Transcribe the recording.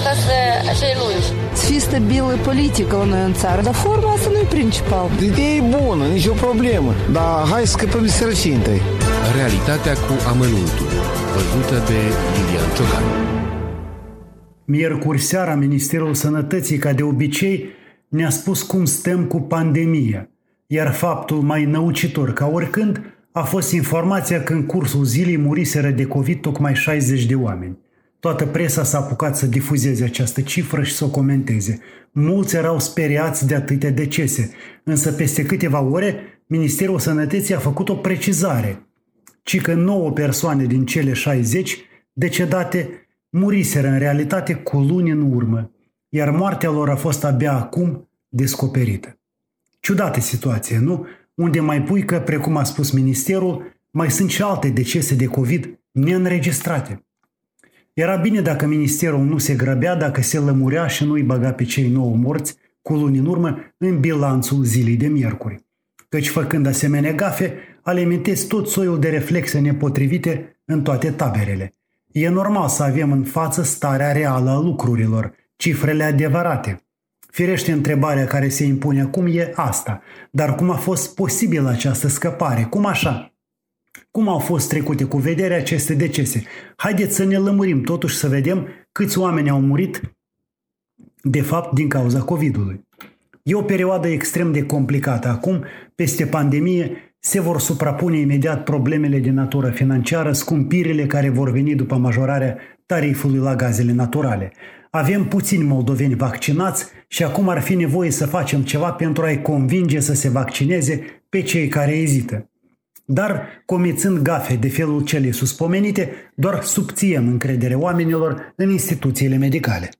acasă acei lungi. Să fie stabilă politică la noi în țară, dar forma asta nu e principal. Ideea e bună, nicio problemă, dar hai să scăpăm de sărăcie întâi. Realitatea cu amănuntul, văzută de Lilian Ciocan. Miercuri seara, Ministerul Sănătății, ca de obicei, ne-a spus cum stăm cu pandemia, iar faptul mai năucitor ca oricând a fost informația că în cursul zilei muriseră de COVID tocmai 60 de oameni. Toată presa s-a apucat să difuzeze această cifră și să o comenteze. Mulți erau speriați de atâtea decese, însă peste câteva ore Ministerul Sănătății a făcut o precizare, ci că 9 persoane din cele 60 decedate muriseră în realitate cu luni în urmă, iar moartea lor a fost abia acum descoperită. Ciudată situație, nu? Unde mai pui că, precum a spus ministerul, mai sunt și alte decese de COVID neînregistrate. Era bine dacă ministerul nu se grăbea, dacă se lămurea și nu îi băga pe cei nouă morți cu luni în urmă în bilanțul zilei de miercuri. Căci făcând asemenea gafe, alimentezi tot soiul de reflexe nepotrivite în toate taberele. E normal să avem în față starea reală a lucrurilor, cifrele adevărate. Firește întrebarea care se impune acum e asta. Dar cum a fost posibil această scăpare? Cum așa? Cum au fost trecute cu vedere aceste decese? Haideți să ne lămurim totuși să vedem câți oameni au murit de fapt din cauza COVID-ului. E o perioadă extrem de complicată. Acum, peste pandemie, se vor suprapune imediat problemele de natură financiară, scumpirile care vor veni după majorarea tarifului la gazele naturale. Avem puțini moldoveni vaccinați și acum ar fi nevoie să facem ceva pentru a-i convinge să se vaccineze pe cei care ezită. Dar, comițând gafe de felul celei suspomenite, doar subțiem încredere oamenilor în instituțiile medicale.